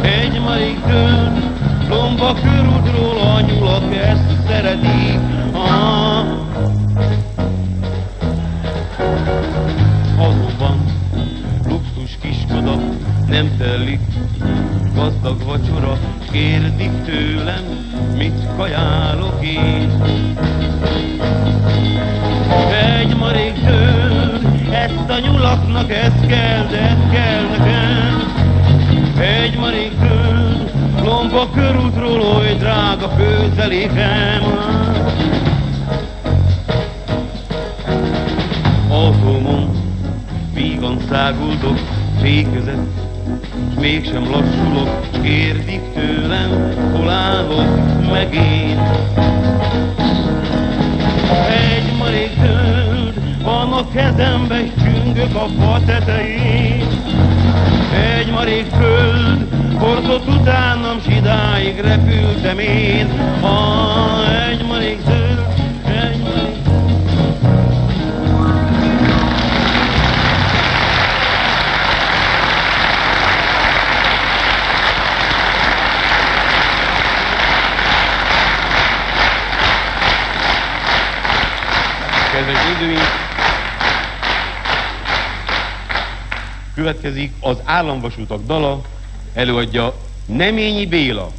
Egy marék zöld, lomba körútról a nyulak ezt szeretik. Ah. Nem telik, gazdag vacsora, kérdik tőlem, mit kajálok én. Egy marék zöld, ezt a nyulaknak ez kell, de ez kell nekem. Egy marék zöld, lomba körútról, oly drága főzelékem. Autómon vígan száguldok, fékezett, mégsem lassulok, kérdik tőlem, hol állok meg én. Egy marék zöld, van a kezembe, csüngök a fa tetején. Egy marék föld, hordott utánam, s idáig repültem én. Ah, egy marék zöld, Következik az államvasutak dala, előadja Neményi Béla.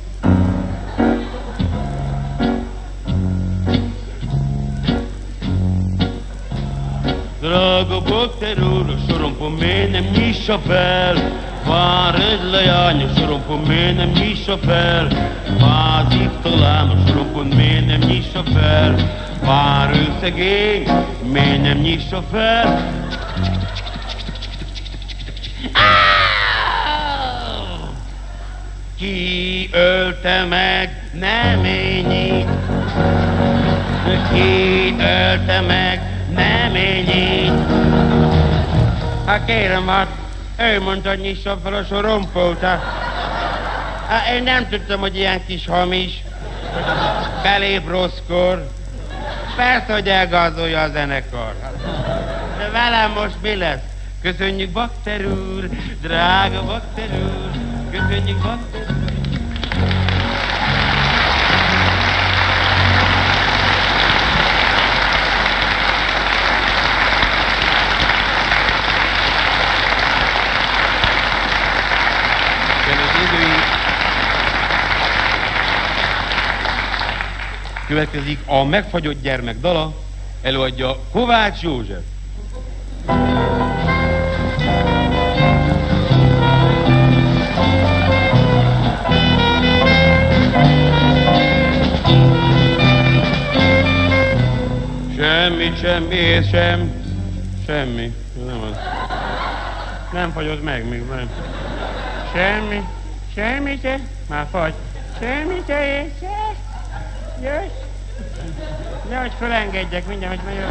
Drága bakter úr, a sorompom miért nem nyissa fel? Vár egy leány, a miért nem nyissa fel? Vázik talán, a sorompom miért nem nyissa fel? Vár nem nyissa fel? Ki ölte meg Neményi? Ki ölte meg Neményi? Hát kérem, hát ő mondta, hogy nyissa fel a sorompót. Hát, hát én nem tudtam, hogy ilyen kis hamis. Belép rosszkor. Persze, hogy elgázolja a zenekar. Hát, de velem most mi lesz? Köszönjük Bakter úr, drága Bakter úr, köszönjük Bakter úr. Következik a megfagyott gyermek dala, előadja Kovács József. Semmi, semmi, sem, semmi. Nem az. Nem fagyott meg még, nem. Semmi, semmi te, már fagy. Semmi te, se, jössz. Nehogy fölengedjek mindjárt, hogy megyek.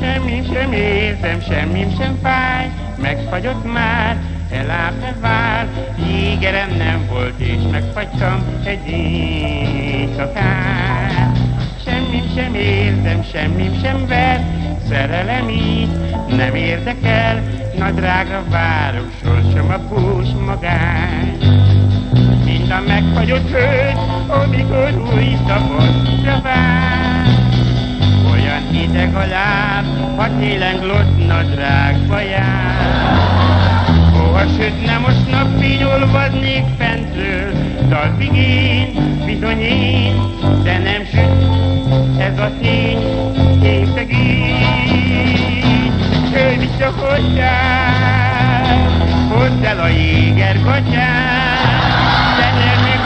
Semmi sem érzem, semmim sem fáj, megfagyott már, elállt vár, jégerem nem volt, és megfagytam egy éjszakán. Semmim sem érzem, semmim sem ver, szerelem így nem érdekel, nagy drága város, sorsom a bús magány. Mind a megfagyott hős, amikor új szabadra vár. Olyan hideg a láb, ha télen glott nadrágba jár. Ó, a sütne most napfény olvadnék fentről, talpig én, bizony én, de nem süt, ez a tény, én szegény. Vissza hozzám, hozd el a jéger katyát, de nem még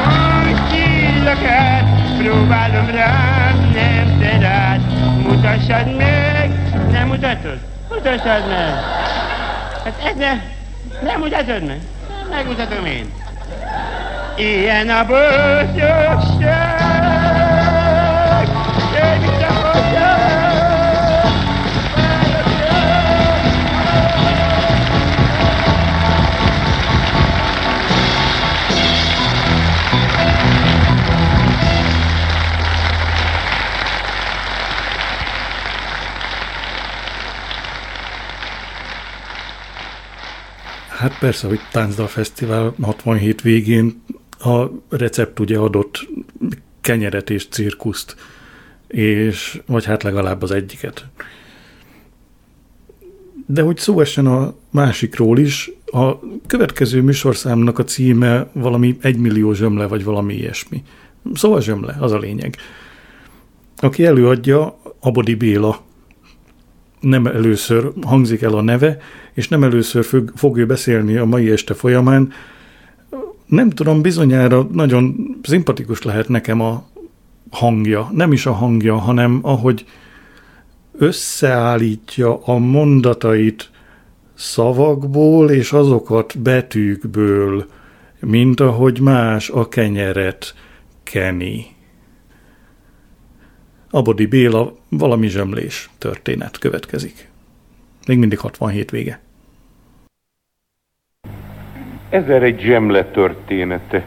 úgy csillak át, próbálom rám, nem te rád, mutassad meg, nem mutatod, mutassad meg. Hát ez ne, nem mutatod meg, megmutatom én. Ilyen a boldogság, Hát persze, hogy Táncdal Fesztivál 67 végén a recept ugye adott kenyeret és cirkuszt, és, vagy hát legalább az egyiket. De hogy szó essen a másikról is, a következő műsorszámnak a címe valami egymillió zsömle, vagy valami ilyesmi. Szóval zsömle, az a lényeg. Aki előadja, Abodi Béla. Nem először hangzik el a neve, és nem először fog, fog ő beszélni a mai este folyamán. Nem tudom, bizonyára nagyon szimpatikus lehet nekem a hangja. Nem is a hangja, hanem ahogy összeállítja a mondatait szavakból, és azokat betűkből, mint ahogy más a kenyeret keni. Abodi Béla valami zsömlés történet következik. Még mindig 67 vége. Ezer egy zsemle története.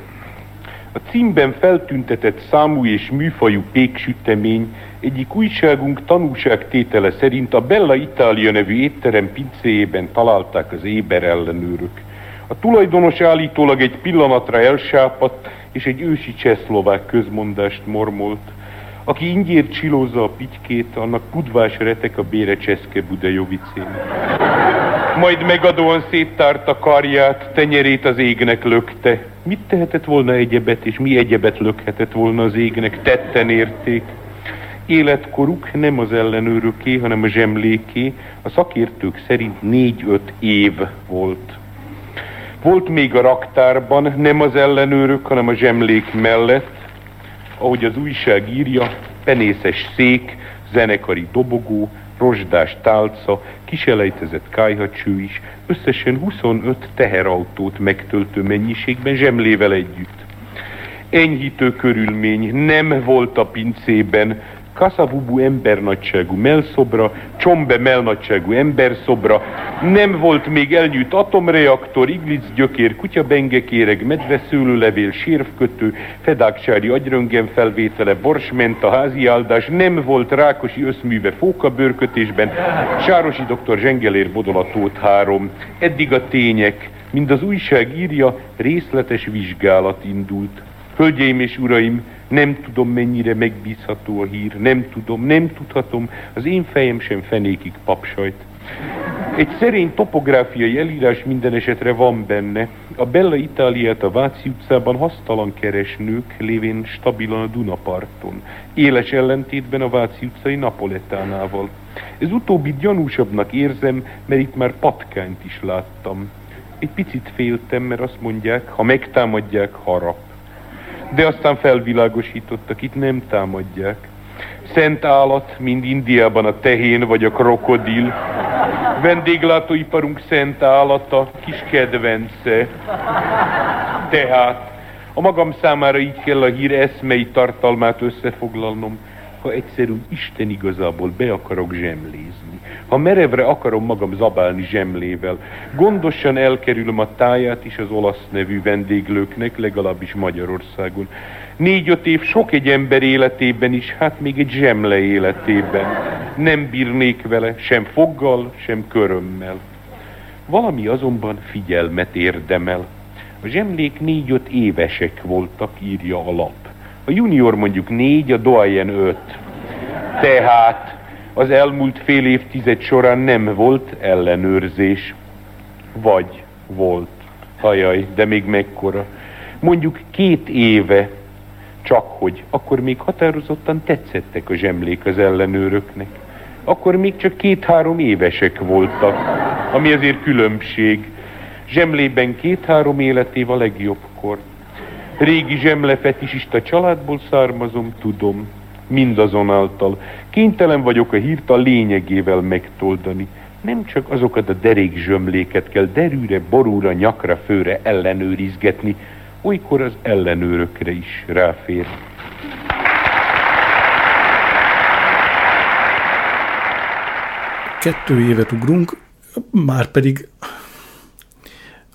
A címben feltüntetett számú és műfajú péksütemény egyik újságunk tanúságtétele szerint a Bella Italia nevű étterem pincéjében találták az éber ellenőrök. A tulajdonos állítólag egy pillanatra elsápadt, és egy ősi csehszlovák közmondást mormolt. Aki ingyért csilózza a pitykét, annak pudvás retek a bére Cseszke Budajovicén. Majd megadóan széttárta karját, tenyerét az égnek lökte. Mit tehetett volna egyebet, és mi egyebet lökhetett volna az égnek, tetten érték. Életkoruk nem az ellenőröké, hanem a zsemléké. A szakértők szerint négy-öt év volt. Volt még a raktárban, nem az ellenőrök, hanem a zsemlék mellett, ahogy az újság írja, penészes szék, zenekari dobogó, rozsdás tálca, kiselejtezett kájhacső is, összesen 25 teherautót megtöltő mennyiségben zsemlével együtt. Enyhítő körülmény nem volt a pincében, Kasavubu embernagyságú melszobra, Csombe melnagyságú emberszobra, nem volt még elnyűjt atomreaktor, iglic gyökér, kutyabengekéreg, medveszőlőlevél, sérvkötő, fedáksári agyröngen felvétele, borsment a házi áldás, nem volt Rákosi összműve fókabőrkötésben, Sárosi doktor zsengelér bodolatót három. Eddig a tények, mind az újság írja, részletes vizsgálat indult. Hölgyeim és uraim, nem tudom mennyire megbízható a hír, nem tudom, nem tudhatom, az én fejem sem fenékig papsajt. Egy szerény topográfiai elírás minden esetre van benne. A Bella Itáliát a Váci utcában hasztalan keresnők, lévén stabilan a Dunaparton. Éles ellentétben a Váci utcai Napoletánával. Ez utóbbi gyanúsabbnak érzem, mert itt már patkányt is láttam. Egy picit féltem, mert azt mondják, ha megtámadják, harap de aztán felvilágosítottak, itt nem támadják. Szent állat, mind Indiában a tehén vagy a krokodil. Vendéglátóiparunk szent állata, kis kedvence. Tehát a magam számára így kell a hír eszmei tartalmát összefoglalnom, ha egyszerű Isten igazából be akarok zsemlézni ha merevre akarom magam zabálni zsemlével, gondosan elkerülöm a táját is az olasz nevű vendéglőknek, legalábbis Magyarországon. Négy-öt év sok egy ember életében is, hát még egy zsemle életében. Nem bírnék vele, sem foggal, sem körömmel. Valami azonban figyelmet érdemel. A zsemlék négy-öt évesek voltak, írja a lap. A junior mondjuk négy, a doyen öt. Tehát az elmúlt fél évtized során nem volt ellenőrzés. Vagy volt. Hajaj, de még mekkora. Mondjuk két éve, csak hogy, akkor még határozottan tetszettek a zsemlék az ellenőröknek. Akkor még csak két-három évesek voltak, ami azért különbség. Zsemlében két-három életév a legjobbkor. Régi zsemlefetisista családból származom, tudom mindazonáltal. Kénytelen vagyok a hírt a lényegével megtoldani. Nem csak azokat a derék zsömléket kell derűre, borúra, nyakra, főre ellenőrizgetni, olykor az ellenőrökre is ráfér. Kettő évet ugrunk, már pedig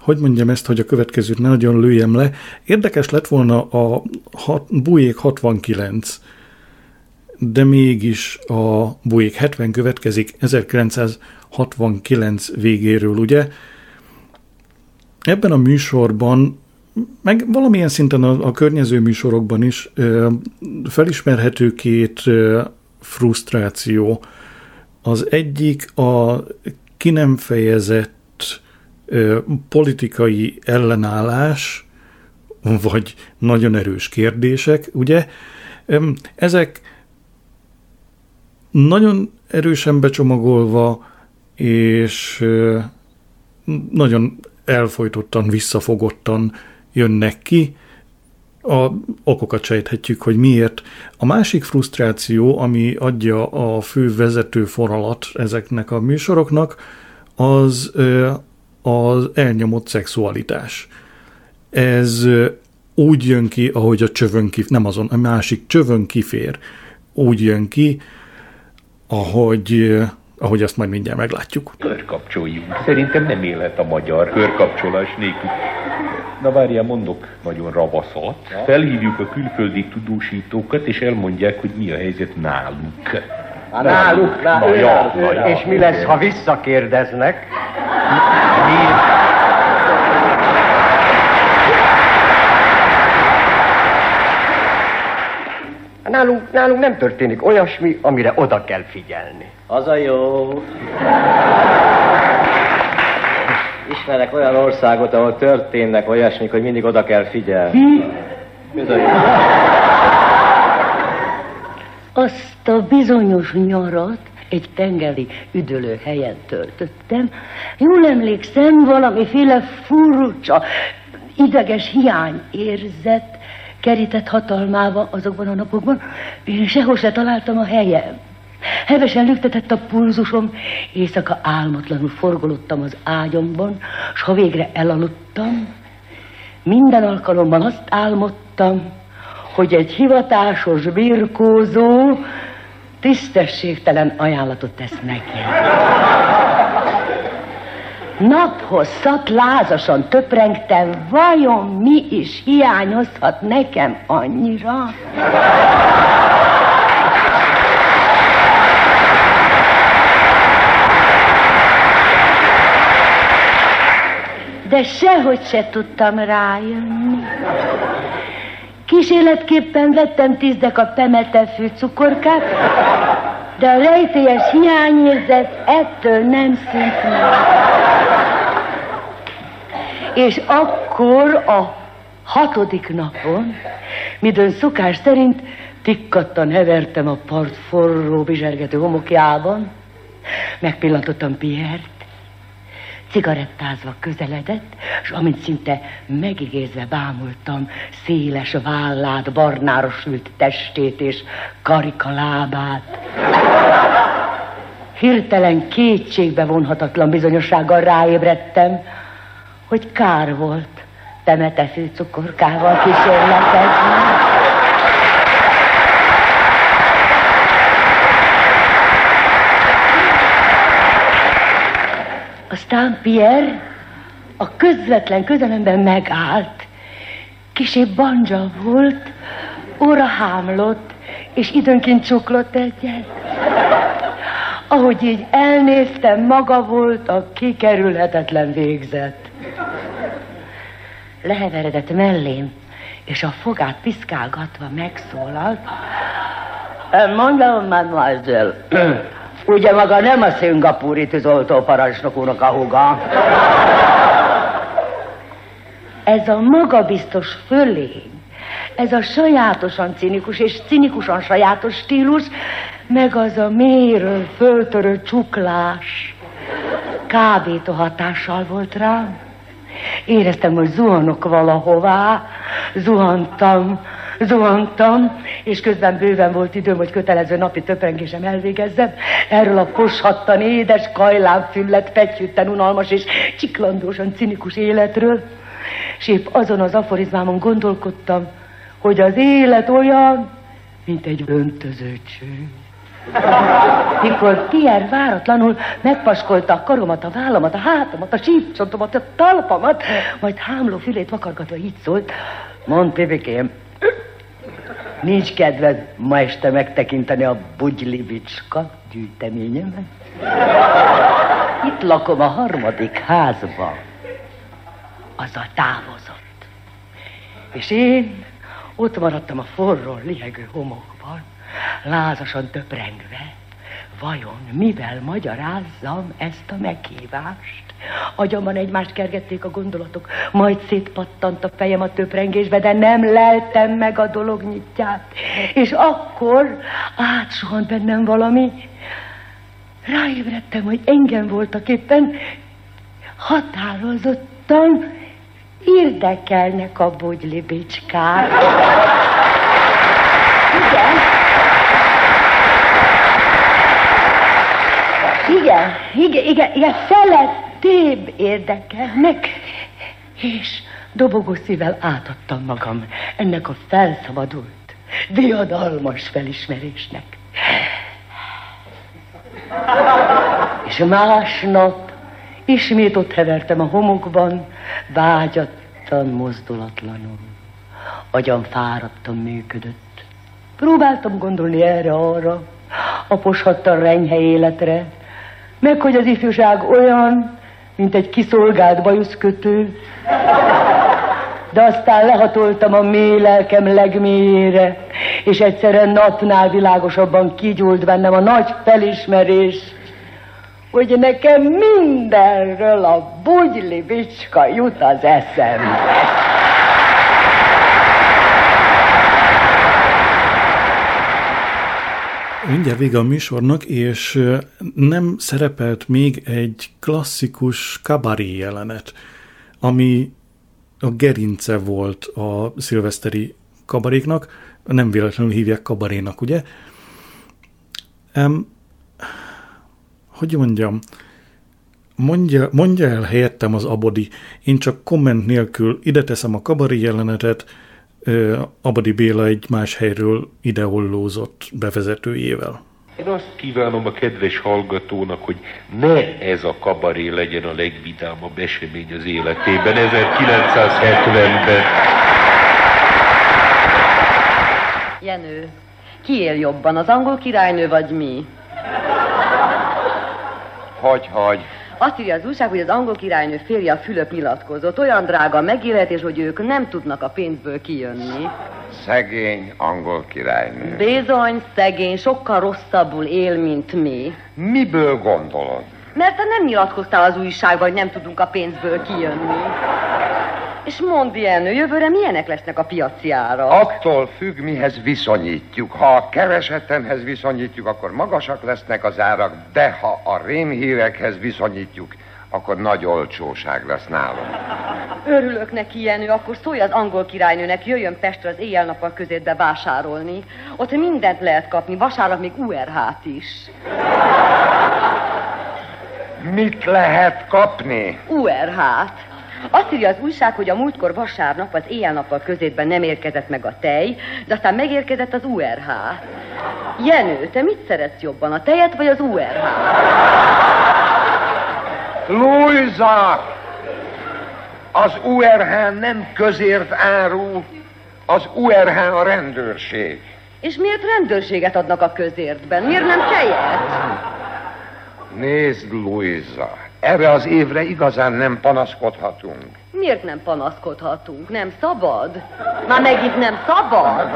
hogy mondjam ezt, hogy a következőt ne nagyon lőjem le. Érdekes lett volna a hat, Bujék 69 de mégis a Buick 70 következik 1969 végéről, ugye? Ebben a műsorban, meg valamilyen szinten a, a környező műsorokban is ö, felismerhető két ö, frusztráció. Az egyik a ki nem fejezett ö, politikai ellenállás, vagy nagyon erős kérdések, ugye? Ezek nagyon erősen becsomagolva, és nagyon elfolytottan, visszafogottan jönnek ki. A okokat sejthetjük, hogy miért. A másik frusztráció, ami adja a fő vezető fonalat ezeknek a műsoroknak, az az elnyomott szexualitás. Ez úgy jön ki, ahogy a csövön kifér, nem azon, a másik csövön kifér. Úgy jön ki, ahogy, ahogy azt majd mindjárt meglátjuk. Körkapcsoljunk. Szerintem nem élhet a magyar körkapcsolás nélkül. Na várjál, mondok nagyon ravaszat. Felhívjuk a külföldi tudósítókat, és elmondják, hogy mi a helyzet náluk. Náluk? Na, ja, na, ja, és mi lesz, ha visszakérdeznek? Mi? Nálunk, nálunk nem történik olyasmi, amire oda kell figyelni. Az a jó. Ismerek olyan országot, ahol történnek olyasmik, hogy mindig oda kell figyelni. Bizony. Azt a bizonyos nyarat egy tengeri üdülő helyen töltöttem. Jól emlékszem, valamiféle furcsa, ideges hiány érzett, kerített hatalmába azokban a napokban, és sehol se találtam a helyem. Hevesen lüktetett a pulzusom, éjszaka álmatlanul forgolottam az ágyamban, s ha végre elaludtam, minden alkalommal azt álmodtam, hogy egy hivatásos birkózó tisztességtelen ajánlatot tesz nekem. Naphosszat lázasan töprengtem, vajon mi is hiányozhat nekem annyira? De sehogy se tudtam rájönni. Kísérletképpen vettem tíz deka pemetefű cukorkát, de a rejtélyes hiányérzet ettől nem szűnt. És akkor a hatodik napon, midőn szokás szerint tikkattan hevertem a part forró, bizsergető homokjában, megpillantottam Pierre-t, cigarettázva közeledett, és amint szinte megigézve bámultam széles vállát, barnára sült testét és karika lábát, hirtelen kétségbe vonhatatlan bizonyossággal ráébredtem, hogy kár volt temetefű cukorkával kísérletezni. Aztán Pierre a közvetlen közelemben megállt. Kisé banja volt, óra hámlott, és időnként csuklott egyet. Ahogy így elnéztem, maga volt a kikerülhetetlen végzet. Leheveredett mellém, és a fogát piszkálgatva megszólalt. Mondom, mademoiselle, Ugye maga nem a szingapúri tűzoltó parancsnok úrnak a húga? Ez a magabiztos fölény, ez a sajátosan cinikus és cinikusan sajátos stílus, meg az a mélyről föltörő csuklás kábító hatással volt rám. Éreztem, hogy zuhanok valahová, zuhantam, zuhantam, és közben bőven volt időm, hogy kötelező napi töprengésem elvégezzem. Erről a koshattan édes, kajlán füllet, fegyhűtten, unalmas és csiklandósan cinikus életről. És épp azon az aforizmámon gondolkodtam, hogy az élet olyan, mint egy öntözőcső. Mikor Pierre váratlanul megpaskolta a karomat, a vállamat, a hátamat, a sípcsontomat, a talpamat, majd hámló fülét vakargatva így szólt, mondd, Pipikém, nincs kedved ma este megtekinteni a Bugylivicska gyűjteményemet? Itt lakom a harmadik házban. Az a távozott. És én ott maradtam a forró, lihegő homokban, lázasan töprengve, vajon mivel magyarázzam ezt a meghívást? Agyamban egymást kergették a gondolatok, majd szétpattant a fejem a töprengésbe, de nem leltem meg a dolog nyitját. És akkor átsuhant bennem valami. Ráébredtem, hogy engem voltak éppen határozottan érdekelnek a bugylibicskák. Igen. Igen, igen, igen, igen, felettébb érdekelnek, és dobogó szívvel átadtam magam ennek a felszabadult, diadalmas felismerésnek. És másnap ismét ott hevertem a homokban, vágyattan, mozdulatlanul. Agyam fáradtan működött. Próbáltam gondolni erre-arra, a poshattan renyhe életre, meg hogy az ifjúság olyan, mint egy kiszolgált bajuszkötő. De aztán lehatoltam a mély lelkem legmélyére, és egyszerre napnál világosabban kigyúlt bennem a nagy felismerés, hogy nekem mindenről a bugyli bicska jut az eszembe. Mindjárt vége a műsornak, és nem szerepelt még egy klasszikus kabaré jelenet, ami a gerince volt a szilveszteri kabaréknak, nem véletlenül hívják kabarénak, ugye? Um, hogy mondjam, mondja, mondja el helyettem az abodi, én csak komment nélkül ide teszem a kabaré jelenetet, Abadi Béla egy más helyről ideollózott bevezetőjével. Én azt kívánom a kedves hallgatónak, hogy ne ez a kabaré legyen a legvidámabb esemény az életében 1970-ben. Jenő, ki él jobban, az angol királynő vagy mi? Hogy, hogy? Azt írja az újság, hogy az angol királynő férje a Fülöp nyilatkozott. Olyan drága megélhetés, hogy ők nem tudnak a pénzből kijönni. Szegény angol királynő. Bizony, szegény, sokkal rosszabbul él, mint mi. Miből gondolod? Mert te nem nyilatkoztál az újságban, hogy nem tudunk a pénzből kijönni. És mondd, Jenő, jövőre milyenek lesznek a piaci árak? Attól függ, mihez viszonyítjuk. Ha a keresetenhez viszonyítjuk, akkor magasak lesznek az árak, de ha a rémhírekhez viszonyítjuk, akkor nagy olcsóság lesz nálunk. Örülök neki, Jenő, akkor szólj az angol királynőnek, jöjjön Pestre az éjjel-nappal közétbe vásárolni. Ott mindent lehet kapni, vasárnap még URH-t is. Mit lehet kapni? URH-t. Azt írja az újság, hogy a múltkor vasárnap az éjjel-nappal közétben nem érkezett meg a tej, de aztán megérkezett az URH. Jenő, te mit szeretsz jobban, a tejet vagy az URH? Luisa! Az URH nem közért áru, az URH a rendőrség. És miért rendőrséget adnak a közértben? Miért nem tejet? Nézd, Luisa, erre az évre igazán nem panaszkodhatunk. Miért nem panaszkodhatunk? Nem szabad? Már megint nem szabad?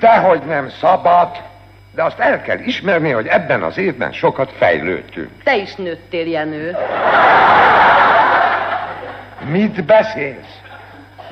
Dehogy nem szabad, de azt el kell ismerni, hogy ebben az évben sokat fejlődtünk. Te is nőttél, Jenő. Mit beszélsz?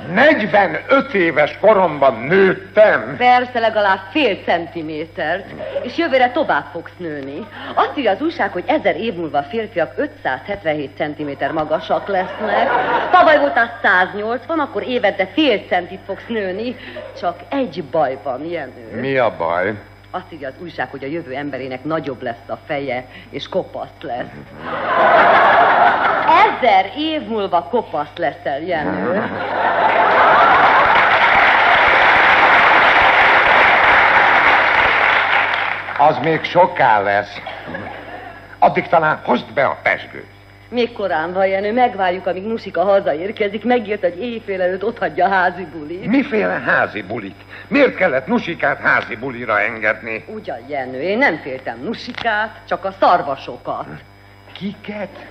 45 éves koromban nőttem. Persze legalább fél centimétert, és jövőre tovább fogsz nőni. Azt írja az újság, hogy ezer év múlva a férfiak 577 centiméter magasak lesznek. Tavaly voltál 180, akkor évente fél centit fogsz nőni. Csak egy baj van, Jenő. Mi a baj? Azt írja az újság, hogy a jövő emberének nagyobb lesz a feje, és kopasz lesz. Ezer év múlva kopasz leszel, Jenő. Az még soká lesz. Addig talán hozd be a pesgőt. Még korán van, Jenő, megvárjuk, amíg Nusika hazaérkezik. Megírt, hogy éjfél előtt ott hagyja a házi bulit. Miféle házi bulit? Miért kellett Nusikát házi bulira engedni? Ugyan, Jenő, én nem féltem Nusikát, csak a szarvasokat. Kiket?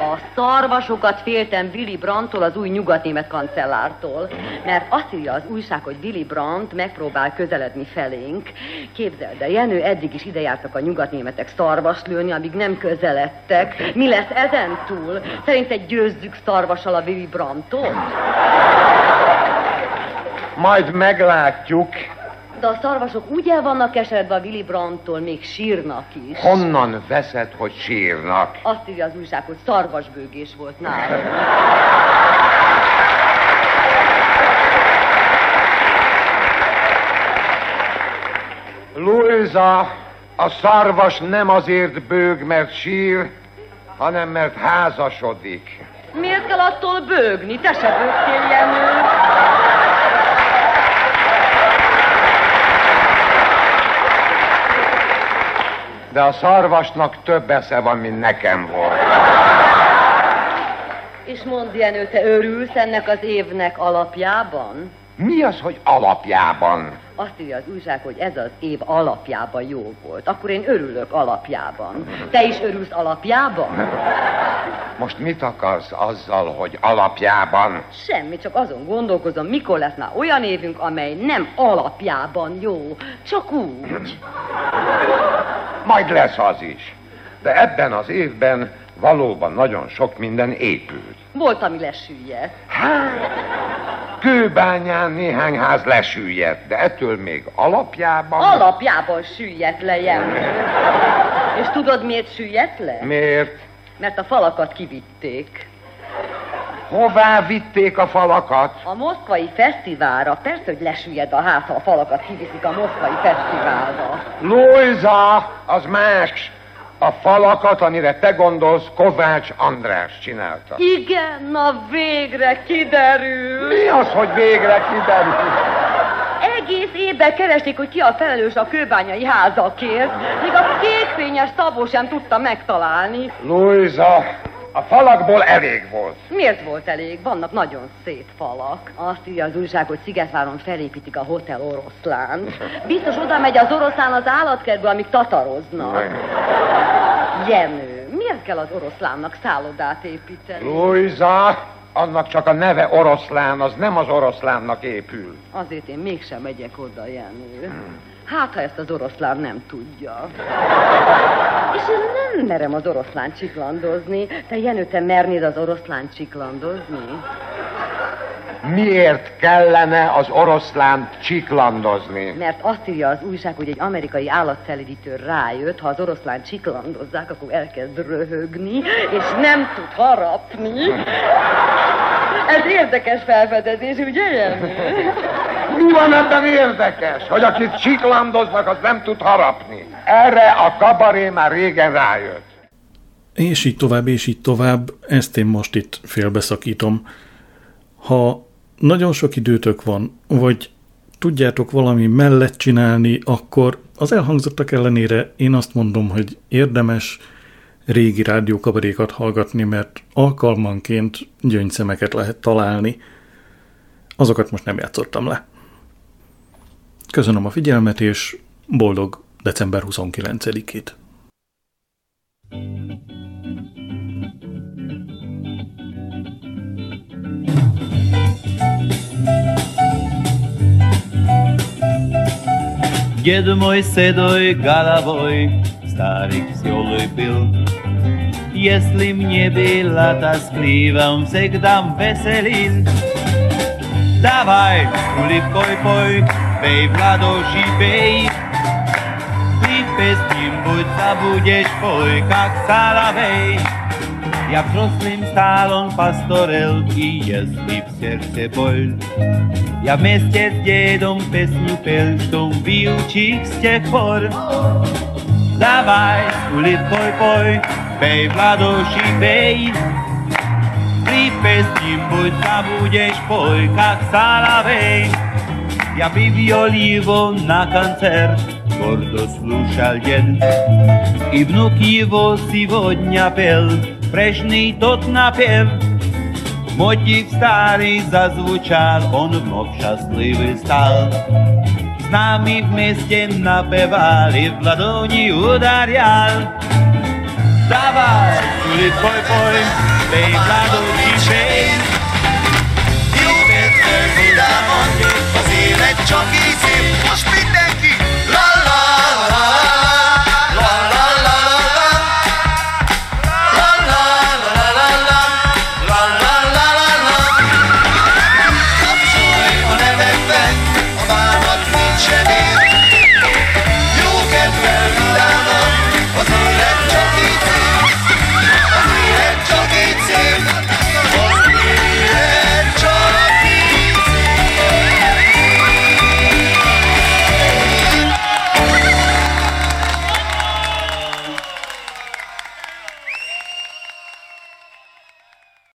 A szarvasokat féltem Willy Brandtól, az új nyugatnémet kancellártól. Mert azt írja az újság, hogy Willy Brandt megpróbál közeledni felénk. Képzeld el, Jenő, eddig is ide jártak a nyugatnémetek szarvas lőni, amíg nem közeledtek. Mi lesz ezen túl? Szerinted győzzük szarvasal a Willy Brandtot? Majd meglátjuk. De a szarvasok úgy el vannak keseredve a Willy Brandtól, még sírnak is. Honnan veszed, hogy sírnak? Azt írja az újság, hogy szarvasbőgés volt nálunk. Luisa, a szarvas nem azért bőg, mert sír, hanem mert házasodik. Miért kell attól bőgni? Te se bőgtél, Jenő. De a szarvasnak több esze van, mint nekem volt. És mondd, Jenő, te örülsz ennek az évnek alapjában? Mi az, hogy alapjában? Azt írja az újság, hogy ez az év alapjában jó volt. Akkor én örülök alapjában. Te is örülsz alapjában? Most mit akarsz azzal, hogy alapjában? Semmi, csak azon gondolkozom, mikor lesz már olyan évünk, amely nem alapjában jó, csak úgy. Majd lesz az is. De ebben az évben valóban nagyon sok minden épült. Volt, ami lesüllyedt. Hát, kőbányán néhány ház lesüllyedt, de ettől még alapjában... Alapjában süllyedt le, Jenő. És tudod, miért süllyedt le? Miért? Mert a falakat kivitték. Hová vitték a falakat? A moszkvai fesztiválra. Persze, hogy lesüllyed a ház, ha a falakat kiviszik a moszkvai fesztiválra. Lójza, az más. A falakat, amire te gondolsz, Kovács András csinálta. Igen, na végre kiderül. Mi az, hogy végre kiderül? Egész évben keresték, hogy ki a felelős a kőbányai házakért. Még a kékfényes Szabó sem tudta megtalálni. Luisa, a falakból elég volt. Miért volt elég? Vannak nagyon szép falak. Azt írja az újság, hogy Szigetváron felépítik a Hotel Oroszlán. Biztos oda megy az oroszlán az állatkertbe, amíg tataroznak. Jenő, miért kell az oroszlánnak szállodát építeni? Luisa, annak csak a neve oroszlán, az nem az oroszlánnak épül. Azért én mégsem megyek oda, Jenő. Hát, ha ezt az oroszlán nem tudja. És én nem merem az oroszlán csiklandozni. Te, Jenő, te mernéd az oroszlán csiklandozni? Miért kellene az oroszlánt csiklandozni? Mert azt írja az újság, hogy egy amerikai állatfelidítő rájött, ha az oroszlán csiklandozzák, akkor elkezd röhögni, és nem tud harapni. Ez érdekes felfedezés, ugye? Mi van ebben érdekes? Hogy akit csiklandoznak, az nem tud harapni. Erre a kabaré már régen rájött. És így tovább, és így tovább, ezt én most itt félbeszakítom. Ha nagyon sok időtök van, vagy tudjátok valami mellett csinálni, akkor az elhangzottak ellenére én azt mondom, hogy érdemes régi rádiókabarékat hallgatni, mert alkalmanként gyöngyszemeket lehet találni. Azokat most nem játszottam le. Köszönöm a figyelmet, és boldog december 29-ét. Дед мой седой головой старик веселый был. Если мне было тоскливо, он всегда веселил. Давай, улыбкой пой, бей в ладоши, бей. Ты песнем будь забудешь, пой, как соловей. Я взрослым стал, он постарел, и если в сердце боль, я вместе с дедом песню пел, что выучил с тех пор. Давай, с улыбкой пой, бей в ладоши, бей. При песне будь забудешь, пой, как соловей. Я привел его на концерт, гордо слушал дед. И внук его сегодня пел, Prežný tot napiew Motiv stary zazvučal On vnov šťastlivý stal. S nami v meste napevali V ladoni udarial Dawaj, tuli poj poj. Tej v šej Ju petter vida on Pozirek čoky